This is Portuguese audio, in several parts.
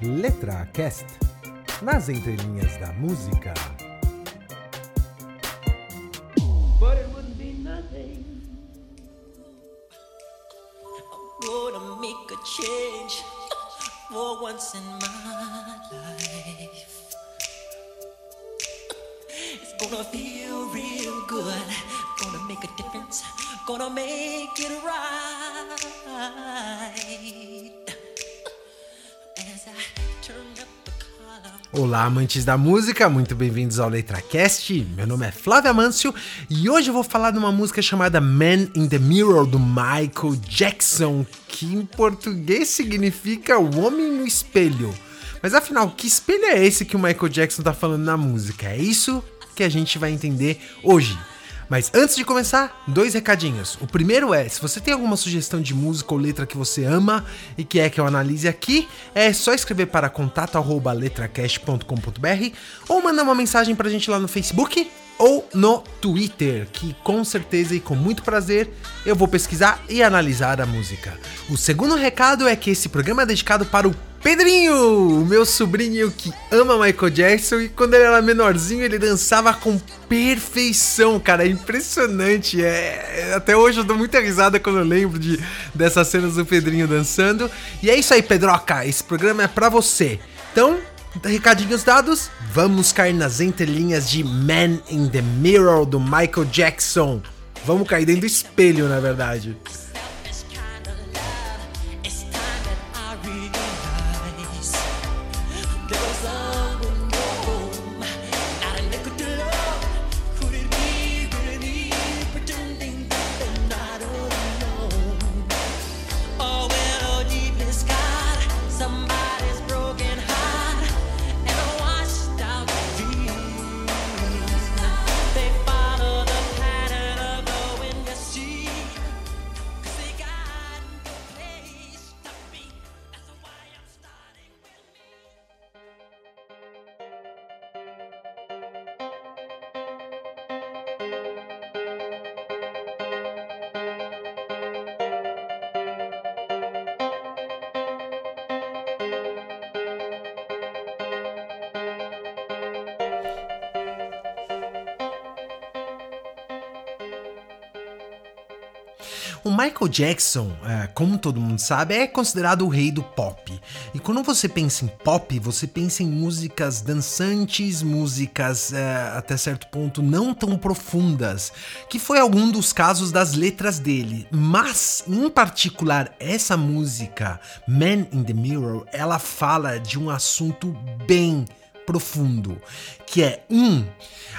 Letra Cast nas entrelinhas da música. change for once in my life. Gonna feel real good, gonna make a difference, gonna make it right. Olá, amantes da música, muito bem-vindos ao LetraCast. Meu nome é Flávio Amâncio e hoje eu vou falar de uma música chamada Man in the Mirror do Michael Jackson, que em português significa o homem no espelho. Mas afinal, que espelho é esse que o Michael Jackson tá falando na música? É isso que a gente vai entender hoje. Mas antes de começar, dois recadinhos. O primeiro é, se você tem alguma sugestão de música ou letra que você ama e quer que eu analise aqui, é só escrever para contato@letracast.com.br ou mandar uma mensagem pra gente lá no Facebook ou no Twitter, que com certeza e com muito prazer eu vou pesquisar e analisar a música. O segundo recado é que esse programa é dedicado para o Pedrinho, o meu sobrinho que ama Michael Jackson e quando ele era menorzinho ele dançava com perfeição, cara, é impressionante. É, até hoje eu dou muita risada quando eu lembro de dessas cenas do Pedrinho dançando. E é isso aí, Pedroca, esse programa é pra você. Então, recadinhos dados, vamos cair nas entrelinhas de Man in the Mirror do Michael Jackson. Vamos cair dentro do espelho, na verdade. O Michael Jackson, é, como todo mundo sabe, é considerado o rei do pop. E quando você pensa em pop, você pensa em músicas dançantes, músicas é, até certo ponto não tão profundas, que foi algum dos casos das letras dele. Mas, em particular, essa música, Man in the Mirror, ela fala de um assunto bem profundo, que é um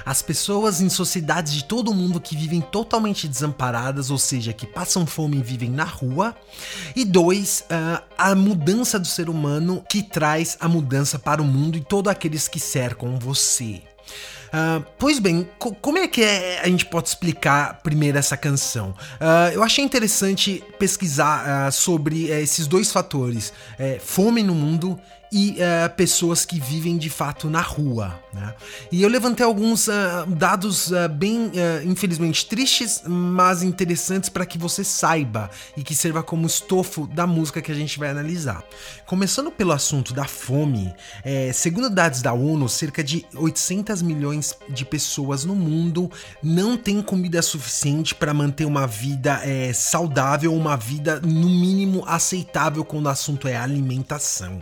as pessoas em sociedades de todo mundo que vivem totalmente desamparadas, ou seja, que passam fome e vivem na rua, e dois ah, a mudança do ser humano que traz a mudança para o mundo e todos aqueles que cercam você. Ah, pois bem, co- como é que é- a gente pode explicar primeiro essa canção? Ah, eu achei interessante pesquisar ah, sobre eh, esses dois fatores: eh, fome no mundo e eh, pessoas que vivem de fato na rua. Né? E eu levantei alguns ah, dados ah, bem, infelizmente, tristes, mas interessantes para que você saiba e que sirva como estofo da música que a gente vai analisar. Começando pelo assunto da fome, eh, segundo dados da ONU, cerca de 800 milhões de pessoas no mundo não têm comida suficiente para manter uma vida eh, saudável, uma vida no mínimo aceitável quando o assunto é alimentação.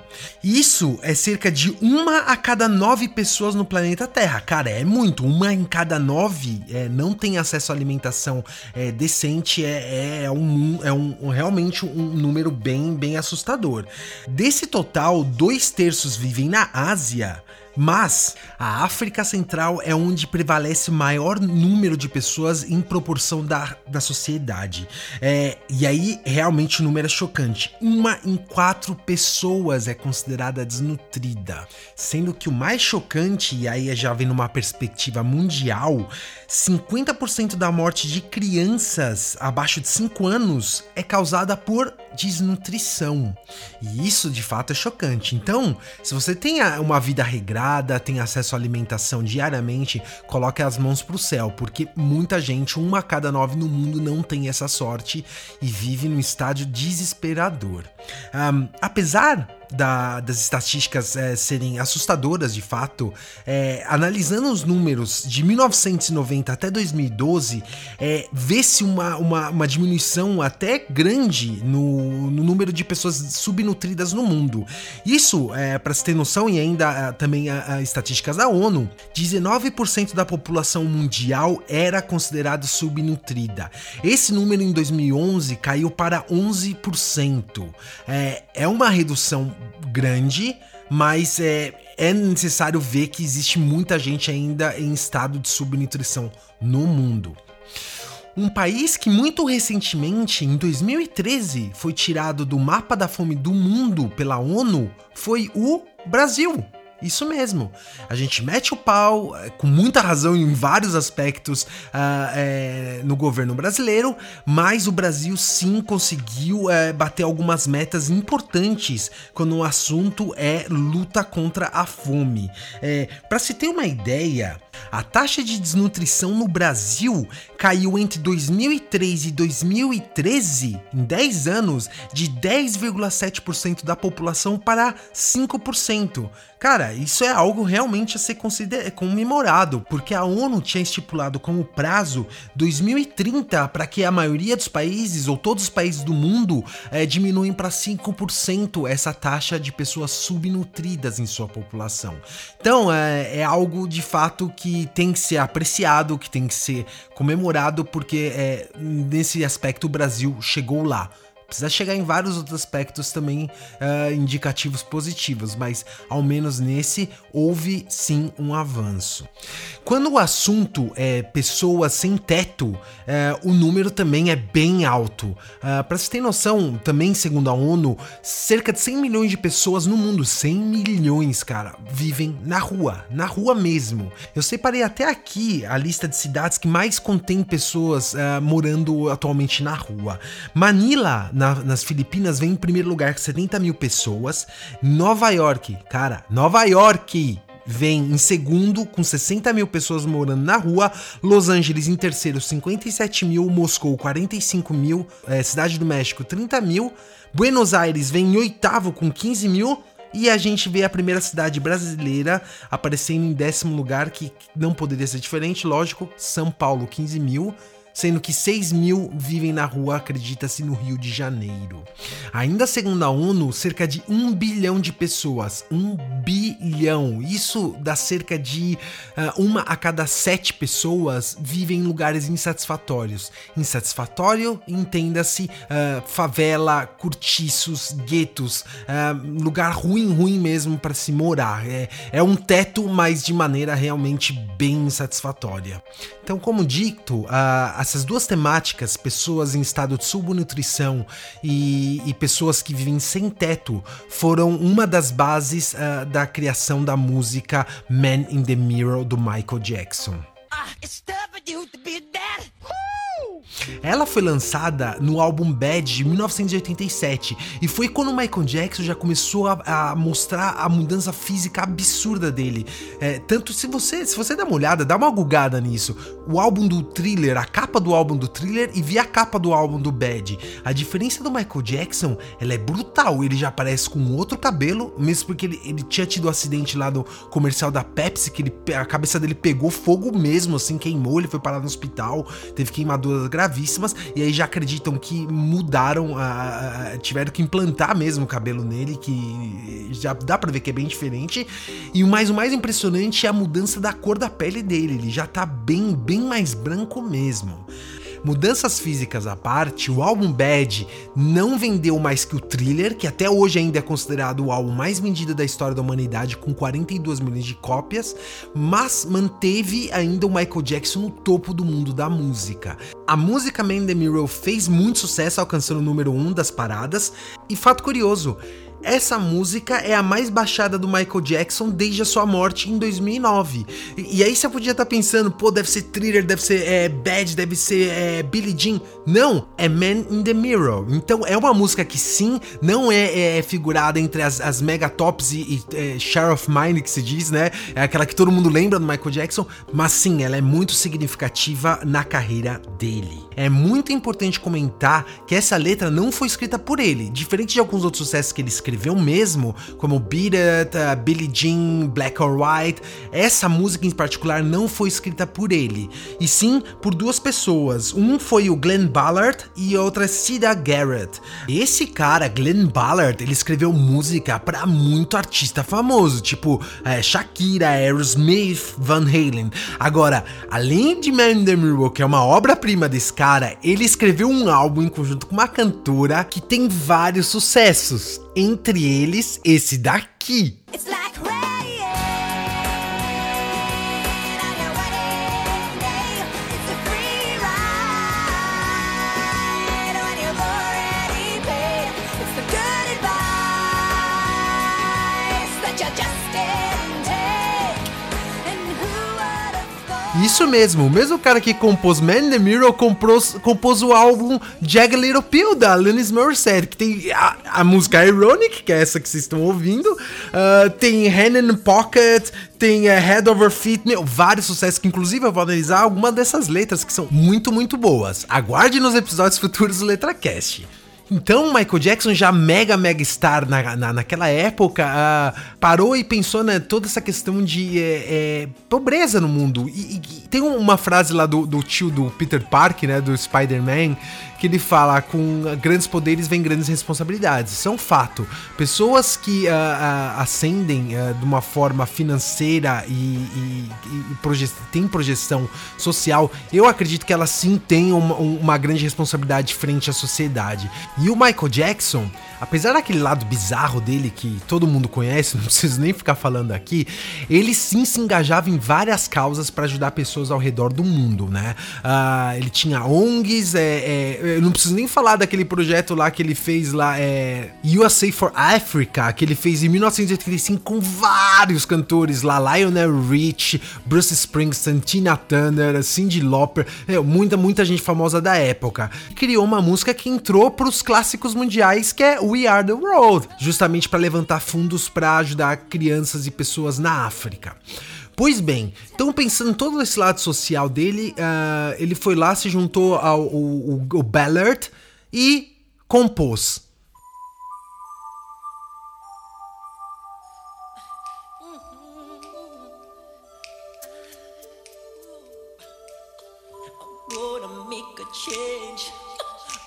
Isso é cerca de uma a cada nove pessoas no planeta Terra. Cara, é muito. Uma em cada nove eh, não tem acesso à alimentação eh, decente. É, é, é um, é um, realmente um número bem, bem assustador. Desse total, dois terços vivem na Ásia. Mas a África Central é onde prevalece maior número de pessoas em proporção da, da sociedade. É, e aí, realmente, o número é chocante. Uma em quatro pessoas é considerada desnutrida. Sendo que o mais chocante, e aí já vem numa perspectiva mundial, 50% da morte de crianças abaixo de 5 anos é causada por desnutrição. E isso de fato é chocante. Então, se você tem uma vida regrada, tem acesso à alimentação diariamente, coloque as mãos pro céu, porque muita gente, uma a cada nove no mundo, não tem essa sorte e vive num estádio desesperador. Ahn, apesar da- das estatísticas é, serem assustadoras de fato, é, analisando os números de 1990 até 2012, é, vê-se uma, uma, uma diminuição até grande no, no número de pessoas subnutridas no mundo. Isso, é, para se ter noção, e ainda ah, também a, a estatísticas da ONU, 19% da população mundial era considerada subnutrida. Esse número em 2011 caiu para 11%. É, é uma redução grande, mas é, é necessário ver que existe muita gente ainda em estado de subnutrição no mundo. Um país que muito recentemente, em 2013, foi tirado do mapa da fome do mundo pela ONU foi o Brasil. Isso mesmo. A gente mete o pau, eh, com muita razão em vários aspectos ah, eh, no governo brasileiro, mas o Brasil sim conseguiu eh, bater algumas metas importantes quando o assunto é luta contra a fome. Para se ter uma ideia, a taxa de desnutrição no Brasil caiu entre 2003 e 2013, em 10 anos, de 10,7% da população para 5%. Cara, isso é algo realmente a ser consider- comemorado, porque a ONU tinha estipulado como prazo 2030 para que a maioria dos países, ou todos os países do mundo, eh, diminuem para 5% essa taxa de pessoas subnutridas em sua população. Então, é, é algo de fato que tem que ser apreciado, que tem que ser comemorado, porque é, nesse aspecto o Brasil chegou lá. Precisa chegar em vários outros aspectos também ah, indicativos positivos, mas ao menos nesse houve sim um avanço. Quando o assunto é pessoas sem teto, eh, o número também é bem alto. Para se ter noção, também segundo a ONU, cerca de 100 milhões de pessoas no mundo, 100 milhões, cara, vivem na rua, na rua mesmo. Eu separei até aqui a lista de cidades que mais contém pessoas ah, morando atualmente na rua. Manila, na- nas Filipinas, vem em primeiro lugar com 70 mil pessoas. Nova York, cara, Nova York vem em segundo, com 60 mil pessoas morando na rua. Los Angeles em terceiro, 57 mil. Moscou, 45 mil. eh, Cidade do México, 30 mil. Buenos Aires vem em oitavo, com 15 mil. E a gente vê a primeira cidade brasileira aparecendo em décimo lugar, que não poderia ser diferente, lógico, São Paulo, 15 mil sendo que 6 mil vivem na rua, acredita-se, no Rio de Janeiro. Ainda segundo a ONU, cerca de 1 bilhão de pessoas, 1 bilhão, isso dá cerca de ah, uma a cada sete pessoas vivem em lugares insatisfatórios. Insatisfatório, entenda-se, ah, favela, cortiços, guetos, ah, lugar ruim, ruim mesmo para se morar. É, é um teto, mas de maneira realmente bem insatisfatória. Então, como dito, ah, essas duas temáticas, pessoas em estado de subnutrição e, e pessoas que vivem sem teto, foram uma das bases ah, da criação da música Man in the Mirror do Michael Jackson. Ah, Ela foi lançada no álbum Bad de 1987 e foi quando Michael Jackson já começou a, a mostrar a mudança física absurda dele. É, tanto se você se você dá uma olhada, dá uma gugada nisso. O álbum do Thriller, a capa do álbum do Thriller e vi a capa do álbum do Bad. A diferença do Michael Jackson, ela é brutal. Ele já aparece com outro cabelo, mesmo porque ele, ele tinha tido um acidente lá no comercial da Pepsi que ele, a cabeça dele pegou fogo mesmo, assim queimou. Ele foi parar no hospital, teve queimaduras gravíssimas e aí já acreditam que mudaram, a, a- tiveram que implantar mesmo o cabelo nele, que já dá pra ver que é bem diferente. E o mais, o mais impressionante é a mudança da cor da pele dele, ele já tá bem, bem mais branco mesmo. Mudanças físicas à parte, o álbum Bad não vendeu mais que o Thriller, que até hoje ainda é considerado o álbum mais vendido da história da humanidade, com 42 milhões de cópias, mas manteve ainda o Michael Jackson no topo do mundo da música. A música Man in the Mirror fez muito sucesso, alcançando o número 1 das paradas, e fato curioso, essa música é a mais baixada do Michael Jackson desde a sua morte em 2009. E, e aí você podia estar pensando, pô, deve ser Thriller, deve ser é, Bad, deve ser é, Billie Jean. Não, é Man in the Mirror. Então é uma música que sim, não é, é figurada entre as, as mega tops e, e é, Share of Mine que se diz, né? É aquela que todo mundo lembra do Michael Jackson, mas sim, ela é muito significativa na carreira dele. É muito importante comentar que essa letra não foi escrita por ele, diferente de alguns outros sucessos que ele escreveu mesmo, como Beat It, uh, Billie Jean, Black or White. Essa música em particular não foi escrita por ele, e sim por duas pessoas. Um foi o Glenn Ballard e outra Cida Garrett. Esse cara, Glenn Ballard, ele escreveu música para muito artista famoso, tipo é, Shakira, Aerosmith, Van Halen. Agora, além de Man in the Mirror, que é uma obra-prima desse cara, ele escreveu um álbum em conjunto com uma cantora que tem vários sucessos. Entre eles, esse daqui. It's like Isso mesmo, o mesmo cara que compôs Man in the Mirror compôs, compôs o álbum Jag Little Pill da Alanis Morissette, que tem a, a música Ironic, que é essa que vocês estão ouvindo, ah, tem Hand in Pocket, tem eh, Head Over Feet, meu, vários sucessos que inclusive eu vou analisar algumas dessas letras que são muito, muito boas. Aguarde nos episódios futuros do LetraCast. Então, Michael Jackson, já mega, mega star na, na, naquela época, ah, parou e pensou né, toda essa questão de é, é, pobreza no mundo. E, e- tem uma frase lá do, do tio do Peter Parker, né, do Spider-Man, que ele fala: com grandes poderes vem grandes responsabilidades. Isso é um fato. Pessoas que ah, ah, ascendem ah, de uma forma financeira e, e, e proje tem projeção social, eu acredito que elas sim têm uma, um- uma grande responsabilidade frente à sociedade. E o Michael Jackson, apesar daquele lado bizarro dele que todo mundo conhece, não preciso nem ficar falando aqui, ele sim se engajava em várias causas para ajudar pessoas ao redor do mundo, né? Ah, ele tinha ONGs, é, é, eu não preciso nem falar daquele projeto lá que ele fez lá, é, USA for Africa, que ele fez em 1985 com vários cantores lá, Lionel Rich, Bruce Springsteen, Tina Turner, Cyndi Lauper, é, muita, muita gente famosa da época. Criou uma música que entrou pros clássicos mundiais, que é We Are the World, justamente para levantar fundos para ajudar crianças e pessoas na África. Pois bem, então pensando em todo esse lado social dele, ah, ele foi lá, se juntou ao, ao, ao- ao Ballard e compôs. make a change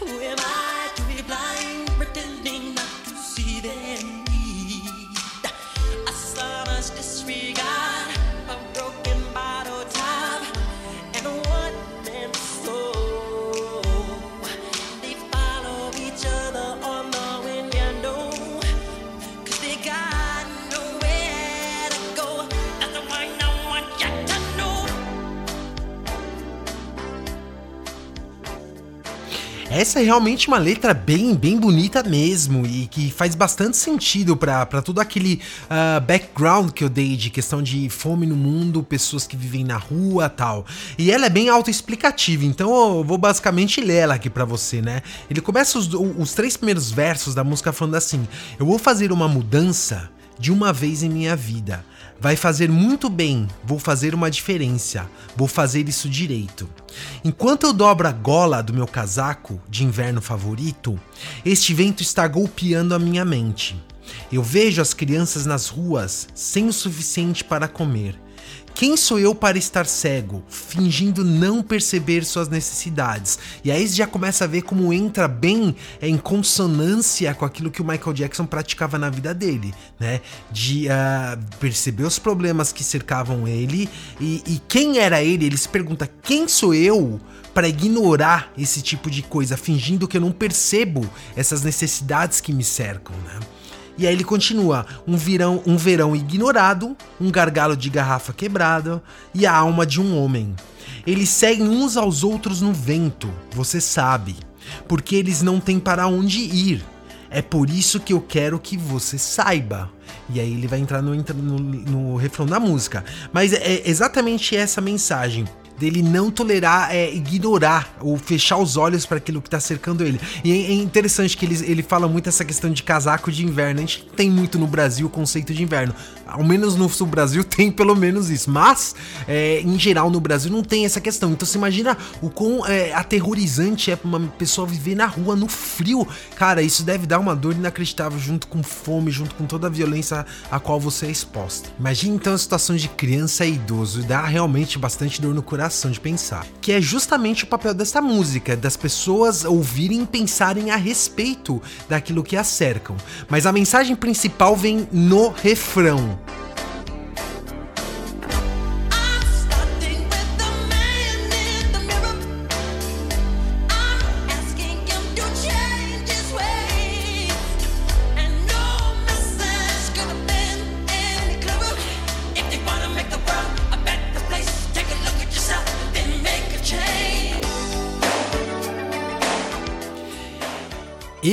Who am I to be blind, pretending Essa é realmente uma letra bem, bem bonita mesmo e que faz bastante sentido pra todo aquele ah, background que eu dei de questão de fome no mundo, pessoas que vivem na rua tal. E ela é bem autoexplicativa, então eu vou basicamente ler ela aqui pra você, né? Ele começa os, os três primeiros versos da música falando assim: Eu vou fazer uma mudança de uma vez em minha vida. Vai fazer muito bem, vou fazer uma diferença, vou fazer isso direito. Enquanto eu dobro a gola do meu casaco de inverno favorito, este vento está golpeando a minha mente. Eu vejo as crianças nas ruas sem o suficiente para comer. Quem sou eu para estar cego, fingindo não perceber suas necessidades? E aí você já começa a ver como entra bem é, em consonância com aquilo que o Michael Jackson praticava na vida dele, né? De ah, perceber os problemas que cercavam ele e, e quem era ele? Ele se pergunta: quem sou eu? Para ignorar esse tipo de coisa, fingindo que eu não percebo essas necessidades que me cercam, né? E aí ele continua: um verão, um verão ignorado, um gargalo de garrafa quebrado e a alma de um homem. Eles seguem uns aos outros no vento, você sabe, porque eles não têm para onde ir. É por isso que eu quero que você saiba. E aí ele vai entrar no, no, no refrão da música. Mas é exatamente essa mensagem dele não tolerar, é, ignorar ou fechar os olhos para aquilo que tá cercando ele. E é, é interessante que ele, ele fala muito essa questão de casaco de inverno. A gente tem muito no Brasil o conceito de inverno. Ao menos no sul Brasil tem pelo menos isso. Mas, é, em geral, no Brasil não tem essa questão. Então você imagina o quão é, aterrorizante é pra uma pessoa viver na rua no frio. Cara, isso deve dar uma dor inacreditável junto com fome, junto com toda a violência a qual você é exposta. Imagine então a situação de criança e idoso. Dá realmente bastante dor no coração de pensar. Que é justamente o papel dessa música, das pessoas ouvirem e pensarem a respeito daquilo que as cercam. Mas a mensagem principal vem no refrão.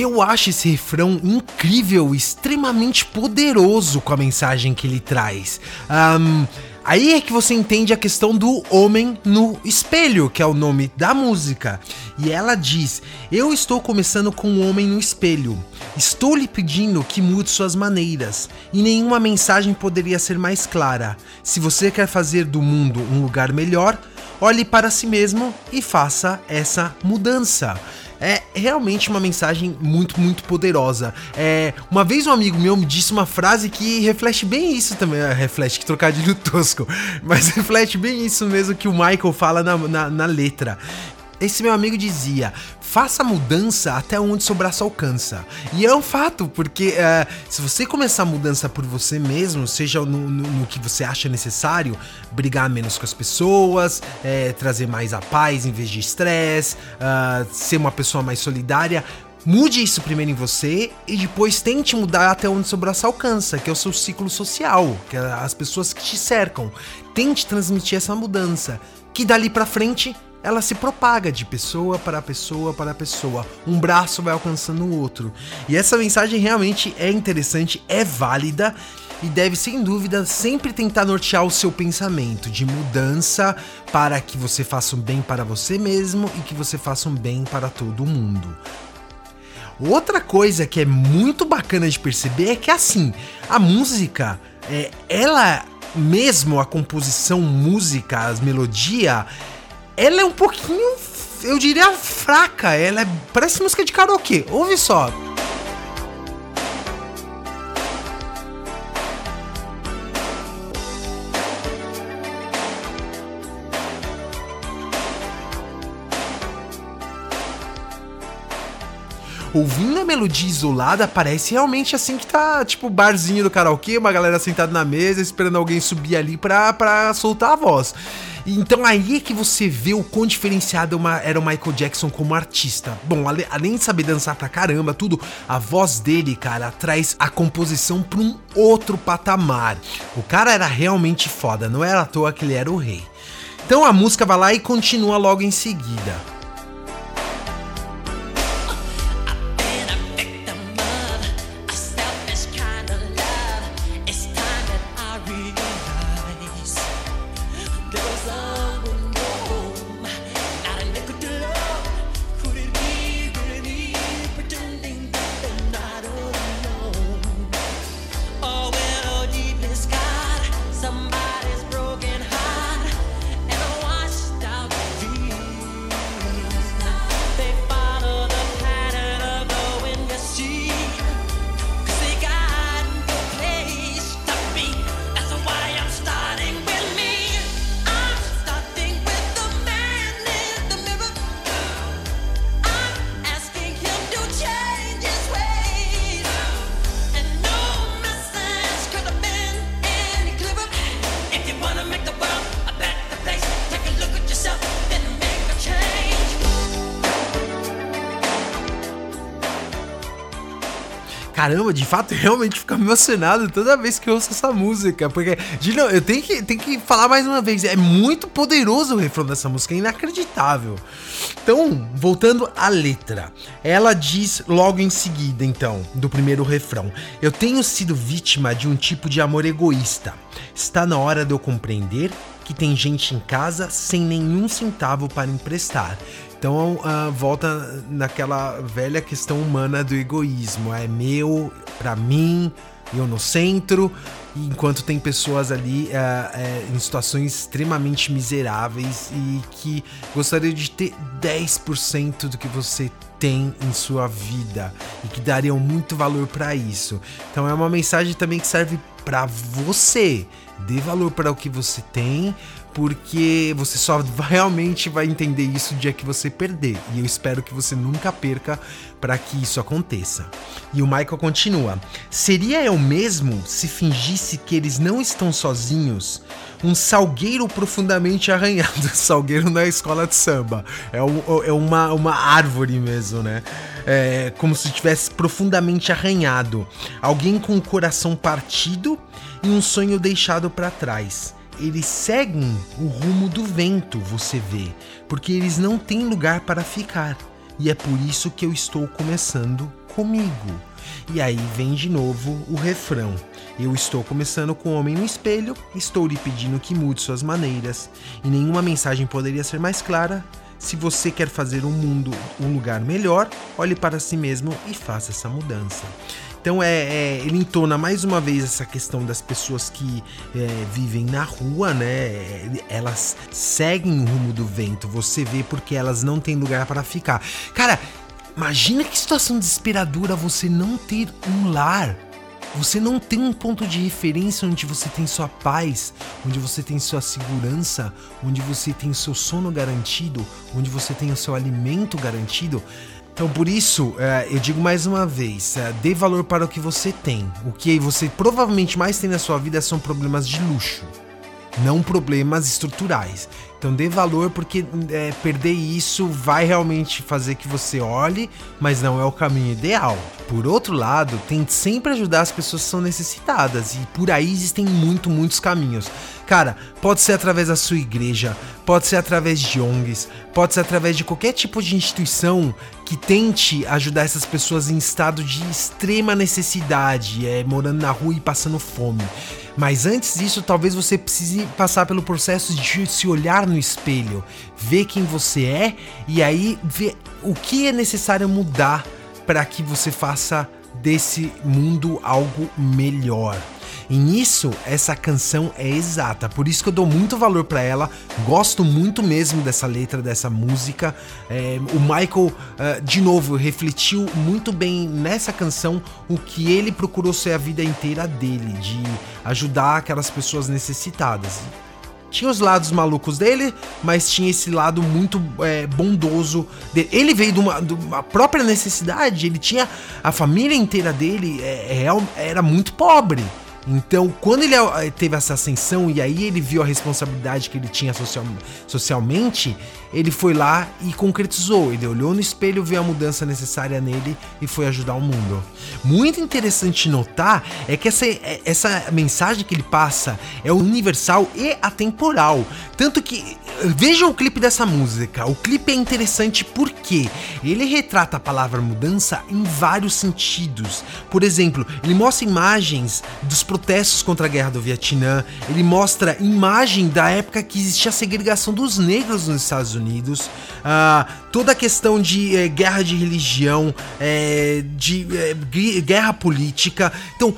Eu acho esse refrão incrível, extremamente poderoso com a mensagem que ele traz. Ahn, aí é que você entende a questão do homem no espelho, que é o nome da música. E ela diz: Eu estou começando com um homem no espelho. Estou lhe pedindo que mude suas maneiras. E nenhuma mensagem poderia ser mais clara. Se você quer fazer do mundo um lugar melhor, olhe para si mesmo e faça essa mudança. É realmente uma mensagem muito, muito poderosa. É, uma vez um amigo meu me disse uma frase que reflete bem isso também. É, reflete, que trocadilho tosco. Mas reflete bem isso mesmo que o Michael fala na, na, na letra. Esse meu amigo dizia: faça mudança até onde seu braço alcança. E é um fato, porque é, se você começar a mudança por você mesmo, seja no, no- no que você acha necessário, brigar menos com as pessoas, é, trazer mais a paz em vez de estresse, ah, ser uma pessoa mais solidária. Mude isso primeiro em você e depois tente mudar até onde seu braço alcança, que é o seu ciclo social, que é as pessoas que te cercam. Tente transmitir essa mudança, que dali pra frente ela se propaga de pessoa para pessoa para pessoa. Um braço vai alcançando o outro. E essa mensagem realmente é interessante, é válida e deve, sem dúvida, sempre tentar nortear o seu pensamento de mudança para que você faça um bem para você mesmo e que você faça um bem para todo mundo. Outra coisa que é muito bacana de perceber é que assim, a música, é, ela mesmo a composição música, as melodia, ela é um pouquinho, eu diria fraca, ela é, parece música de karaokê. Ouve só. ouvindo a melodia isolada, parece realmente assim que tá, tipo, barzinho do karaokê, uma galera sentada na mesa, esperando alguém subir ali pra, pra soltar a voz. Então aí é que você vê o quão diferenciado uma- era o Michael Jackson como artista. Bom, além de saber dançar pra caramba, tudo, a voz dele, cara, traz a composição pra um outro patamar. O cara era realmente foda, não era à toa que ele era o rei. Então a música vai lá e continua logo em seguida. Caramba, de fato, realmente fico emocionado toda vez que eu ouço essa música. Porque, novo, eu tenho que, tenho que falar mais uma vez, é muito poderoso o refrão dessa música, é inacreditável. Então, voltando à letra, ela diz logo em seguida, então, do primeiro refrão: Eu tenho sido vítima de um tipo de amor egoísta. Está na hora de eu compreender que tem gente em casa sem nenhum centavo para emprestar. Então uh, volta naquela velha questão humana do egoísmo. É meu, para mim, eu no centro, enquanto tem pessoas ali uh, uh, em situações extremamente miseráveis e que gostariam de ter 10% do que você tem em sua vida e que dariam muito valor para isso. Então é uma mensagem também que serve para você. Dê valor para o que você tem, porque você só realmente vai entender isso o dia que você perder. E eu espero que você nunca perca para que isso aconteça. E o Michael continua: Seria eu mesmo se fingisse que eles não estão sozinhos? Um salgueiro profundamente arranhado. Salgueiro na escola de samba. É, um, é uma, uma árvore mesmo, né? É como se estivesse profundamente arranhado. Alguém com o coração partido e um sonho deixado para trás. Eles seguem o rumo do vento, você vê, porque eles não têm lugar para ficar. E é por isso que eu estou começando comigo. E aí vem de novo o refrão. Eu estou começando com o homem no espelho, estou lhe pedindo que mude suas maneiras, e nenhuma mensagem poderia ser mais clara. Se você quer fazer o mundo um lugar melhor, olhe para si mesmo e faça essa mudança. Então é, é, ele entona mais uma vez essa questão das pessoas que é, vivem na rua, né? Elas seguem o rumo do vento. Você vê porque elas não têm lugar para ficar. Cara, imagina que situação desesperadora você não ter um lar. Você não tem um ponto de referência onde você tem sua paz, onde você tem sua segurança, onde você tem seu sono garantido, onde você tem o seu alimento garantido. Então, por isso, é, eu digo mais uma vez: é, dê valor para o que você tem. O que você provavelmente mais tem na sua vida são problemas de luxo, não problemas estruturais. Então, dê valor porque é, perder isso vai realmente fazer que você olhe, mas não é o caminho ideal. Por outro lado, tente sempre ajudar as pessoas que são necessitadas, e por aí existem muito, muitos caminhos. Cara, pode ser através da sua igreja, pode ser através de ONGs, pode ser através de qualquer tipo de instituição que tente ajudar essas pessoas em estado de extrema necessidade, é, morando na rua e passando fome. Mas antes disso, talvez você precise passar pelo processo de se olhar no espelho, ver quem você é e aí ver o que é necessário mudar para que você faça desse mundo algo melhor. E nisso, essa canção é exata. Por isso que eu dou muito valor para ela. Gosto muito mesmo dessa letra, dessa música. É, o Michael, uh, de novo, refletiu muito bem nessa canção o que ele procurou ser a vida inteira dele, de ajudar aquelas pessoas necessitadas tinha os lados malucos dele, mas tinha esse lado muito é, bondoso dele. Ele veio de uma, de uma, própria necessidade, ele tinha a família inteira dele, é, é, era muito pobre. Então, quando ele eh, teve essa ascensão e aí ele viu a responsabilidade que ele tinha social, socialmente, ele foi lá e concretizou. Ele olhou no espelho, viu a mudança necessária nele e foi ajudar o mundo. Muito interessante notar é que essa, eh, essa mensagem que ele passa é universal e atemporal. Tanto que vejam o clipe dessa música. O clipe é interessante porque ele retrata a palavra mudança em vários sentidos. Por exemplo, ele mostra imagens dos protestos contra a guerra do Vietnã, ele mostra imagem da época que existia a segregação dos negros nos Estados Unidos, uh, toda a questão de eh, guerra de religião, eh, de eh, guerra política. Então,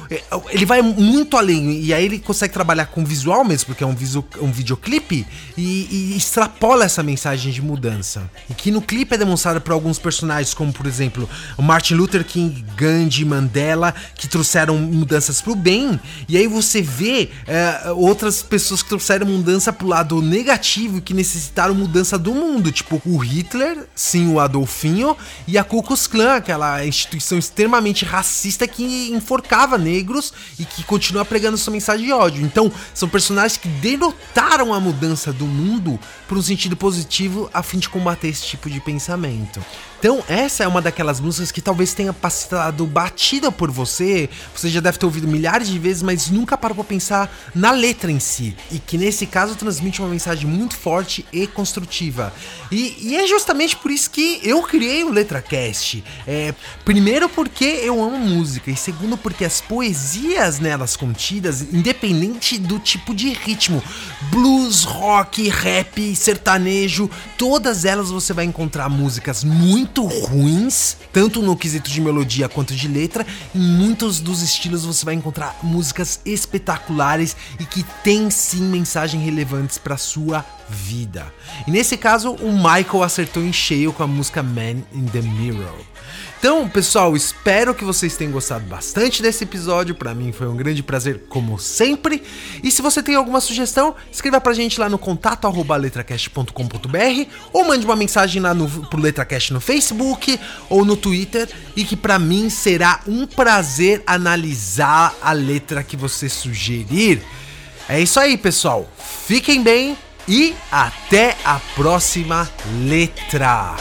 ele vai muito além, e aí ele consegue trabalhar com visual mesmo, porque é um, visu, um videoclipe, e, e extrapola essa mensagem de mudança. E que no clipe é demonstrada por alguns personagens, como por exemplo Martin Luther King, Gandhi, Mandela, que trouxeram mudanças para o bem e aí você vê é, outras pessoas que trouxeram mudança pro lado negativo que necessitaram mudança do mundo. Tipo, o Hitler sim, o Adolfinho, e a Ku Klux Klan, aquela instituição extremamente racista que enforcava negros e que continua pregando sua mensagem de ódio. Então, são personagens que denotaram a mudança do mundo para um sentido positivo a fim de combater esse tipo de pensamento. Então, essa é uma daquelas músicas que talvez tenha passado batida por você. Você já deve ter ouvido milhares de vezes, mas nunca parou para pensar na letra em si. E que nesse caso transmite uma mensagem muito forte e construtiva. E, e é justamente por isso que eu criei o LetraCast. É, primeiro, porque eu amo música. E segundo, porque as poesias nelas contidas, independente do tipo de ritmo blues, rock, rap, sertanejo todas elas você vai encontrar músicas muito ruins, tanto no quesito de melodia quanto de letra. Em muitos dos estilos você vai encontrar músicas espetaculares e que tem sim mensagens relevantes para sua vida. E nesse caso, o Michael acertou em cheio com a música Man in the Mirror. Então, pessoal, espero que vocês tenham gostado bastante desse episódio. Para mim foi um grande prazer, como sempre. E se você tem alguma sugestão, escreva pra gente lá no contato letracast.com.br ou mande uma mensagem lá no, pro Letracast no Facebook ou no Twitter. E que para mim será um prazer analisar a letra que você sugerir. É isso aí, pessoal. Fiquem bem e até a próxima letra.